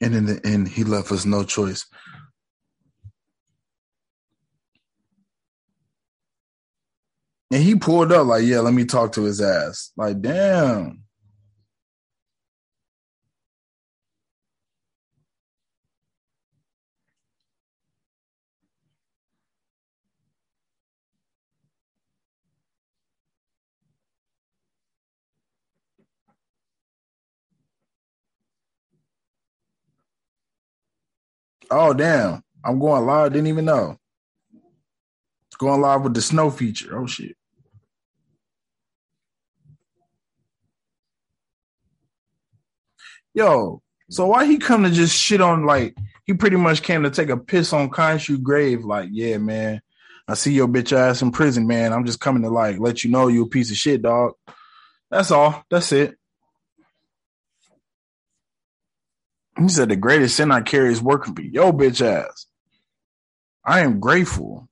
And in the end, he left us no choice. And he pulled up like, yeah, let me talk to his ass. Like, damn. Oh damn! I'm going live. Didn't even know. Going live with the snow feature. Oh shit. Yo, so why he come to just shit on like he pretty much came to take a piss on Khonshu grave? Like, yeah, man, I see your bitch ass in prison, man. I'm just coming to like let you know you a piece of shit, dog. That's all. That's it. He said the greatest sin I carry is working for your bitch ass. I am grateful.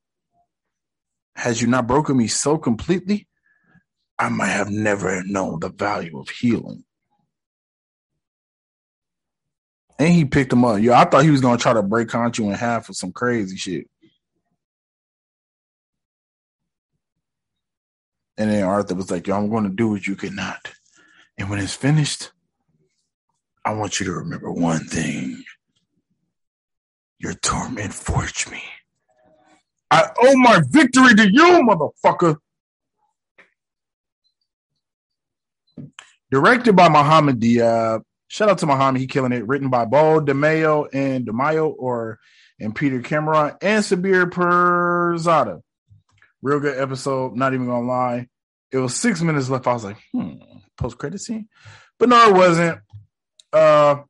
Has you not broken me so completely, I might have never known the value of healing. And he picked him up. Yo, I thought he was gonna try to break Khonshu in half for some crazy shit. And then Arthur was like, Yo, I'm gonna do what you cannot. And when it's finished, I want you to remember one thing. Your torment forged me. I owe my victory to you, motherfucker. Directed by Mohamed Diab. Shout out to Mohamed, he killing it. Written by Beau DeMayo and DeMayo or and Peter Cameron and Sabir Pirzada. Real good episode. Not even gonna lie. It was six minutes left. I was like, hmm, post credit scene. But no, it wasn't. Uh,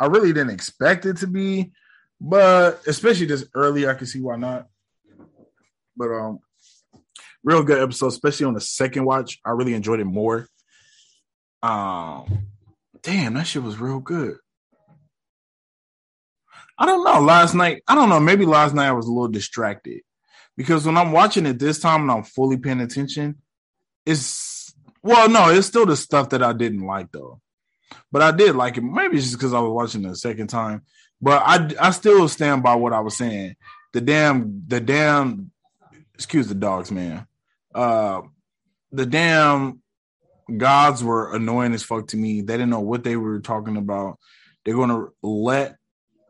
I really didn't expect it to be, but especially this early, I can see why not. But um, real good episode, especially on the second watch. I really enjoyed it more. Um, damn, that shit was real good. I don't know. Last night, I don't know. Maybe last night I was a little distracted because when I'm watching it this time and I'm fully paying attention, it's well, no, it's still the stuff that I didn't like though but I did like it. Maybe it's just because I was watching it a second time. But I I still stand by what I was saying. The damn the damn excuse the dogs, man. Uh the damn gods were annoying as fuck to me. They didn't know what they were talking about. They're gonna let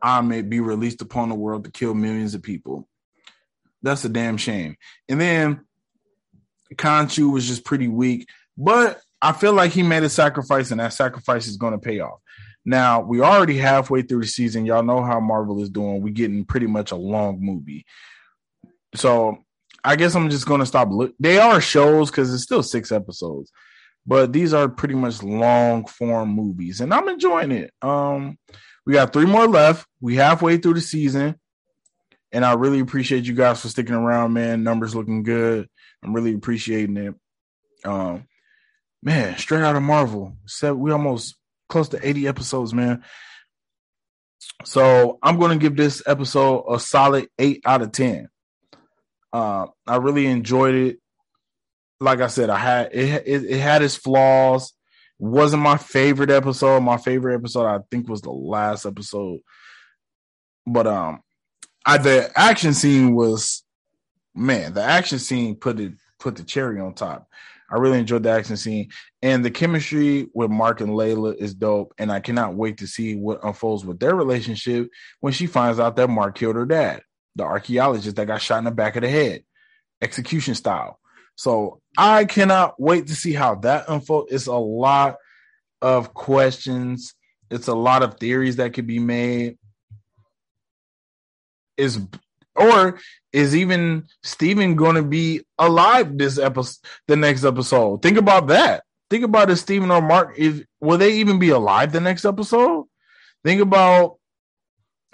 Ammit be released upon the world to kill millions of people. That's a damn shame. And then Khonshu was just pretty weak. But I feel like he made a sacrifice, and that sacrifice is going to pay off. Now we already halfway through the season. Y'all know how Marvel is doing. We're getting pretty much a long movie, so I guess I'm just going to stop. Look, they are shows because it's still six episodes, but these are pretty much long form movies, and I'm enjoying it. Um, we got three more left. We halfway through the season, and I really appreciate you guys for sticking around, man. Numbers looking good. I'm really appreciating it. Um, man, straight out of Marvel. We almost close to 80 episodes, man. So I'm going to give this episode a solid eight out of 10. Uh, I really enjoyed it. Like I said, I had it, it, it had its flaws. Wasn't my favorite episode. My favorite episode, I think, was the last episode. But um, I the action scene was man, the action scene put it put the cherry on top. I really enjoyed the action scene, and the chemistry with Mark and Layla is dope. And I cannot wait to see what unfolds with their relationship when she finds out that Mark killed her dad, the archaeologist that got shot in the back of the head, execution style. So I cannot wait to see how that unfolds. It's a lot of questions. It's a lot of theories that could be made. Is or is even Steven going to be alive this episode, the next episode? Think about that. Think about if Steven or Mark is will they even be alive the next episode? Think about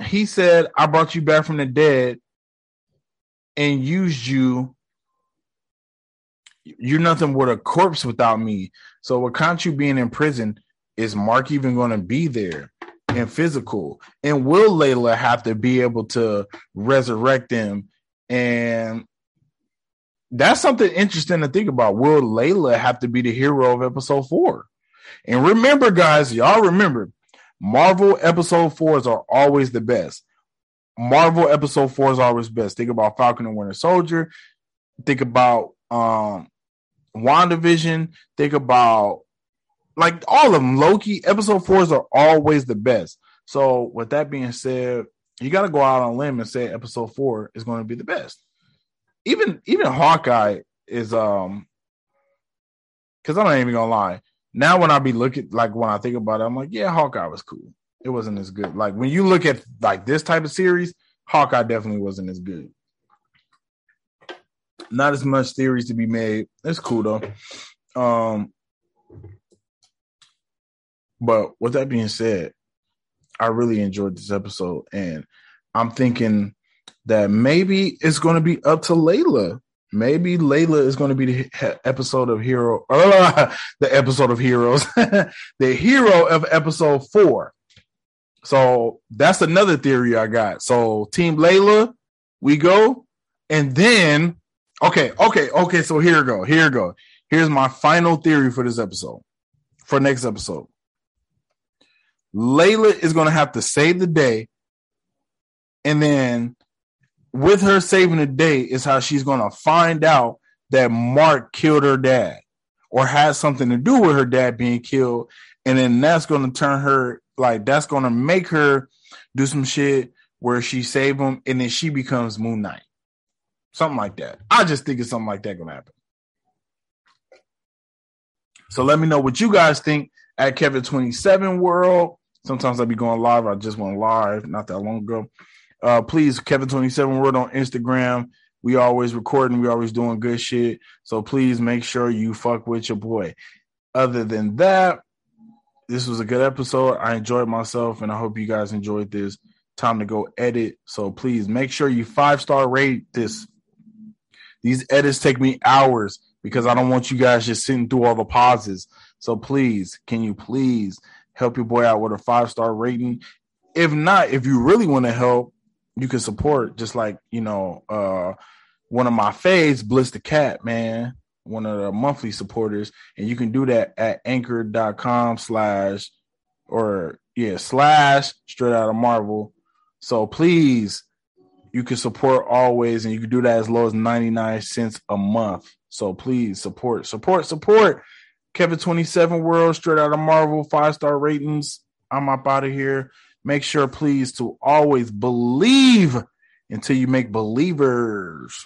he said, I brought you back from the dead and used you. You're nothing but a corpse without me. So with you being in prison, is Mark even going to be there? And physical. And will Layla have to be able to resurrect them? And that's something interesting to think about. Will Layla have to be the hero of episode four? And remember, guys, y'all remember, Marvel episode fours are always the best. Marvel episode four is always best. Think about Falcon and Winter Soldier. Think about um WandaVision, think about like all of them. Loki episode fours are always the best. So with that being said, you got to go out on a limb and say episode four is going to be the best. Even even Hawkeye is um because I'm not even gonna lie. Now when I be looking like when I think about it, I'm like, yeah, Hawkeye was cool. It wasn't as good. Like when you look at like this type of series, Hawkeye definitely wasn't as good. Not as much theories to be made. It's cool though. Um, but with that being said, I really enjoyed this episode, and I'm thinking that maybe it's going to be up to Layla. Maybe Layla is going to be the episode of Hero, uh, *laughs* the episode of Heroes, *laughs* the hero of episode four. So that's another theory I got. So Team Layla, we go, and then okay, okay, okay. So here go, here go. Here's my final theory for this episode, for next episode. Layla is going to have to save the day. And then with her saving the day is how she's going to find out that Mark killed her dad or had something to do with her dad being killed. And then that's going to turn her, like, that's going to make her do some shit where she save him and then she becomes Moon Knight. Something like that. I just think it's something like that going to happen. So let me know what you guys think at Kevin27 World. Sometimes I'll be going live. I just went live not that long ago. Uh, please, Kevin27 World on Instagram. We always recording. We always doing good shit. So please make sure you fuck with your boy. Other than that, this was a good episode. I enjoyed myself, and I hope you guys enjoyed this. Time to go edit. So please make sure you five star rate this. These edits take me hours because I don't want you guys just sitting through all the pauses. So please, can you please help your boy out with a five star rating? If not, if you really want to help, you can support just like, you know, uh one of my faves, Bliss the Cat, man, one of the monthly supporters. And you can do that at anchor.com slash or yeah, slash straight out of Marvel. So please, you can support always, and you can do that as low as 99 cents a month. So please support, support, support. Kevin 27 World, straight out of Marvel, five star ratings. I'm up out of here. Make sure, please, to always believe until you make believers.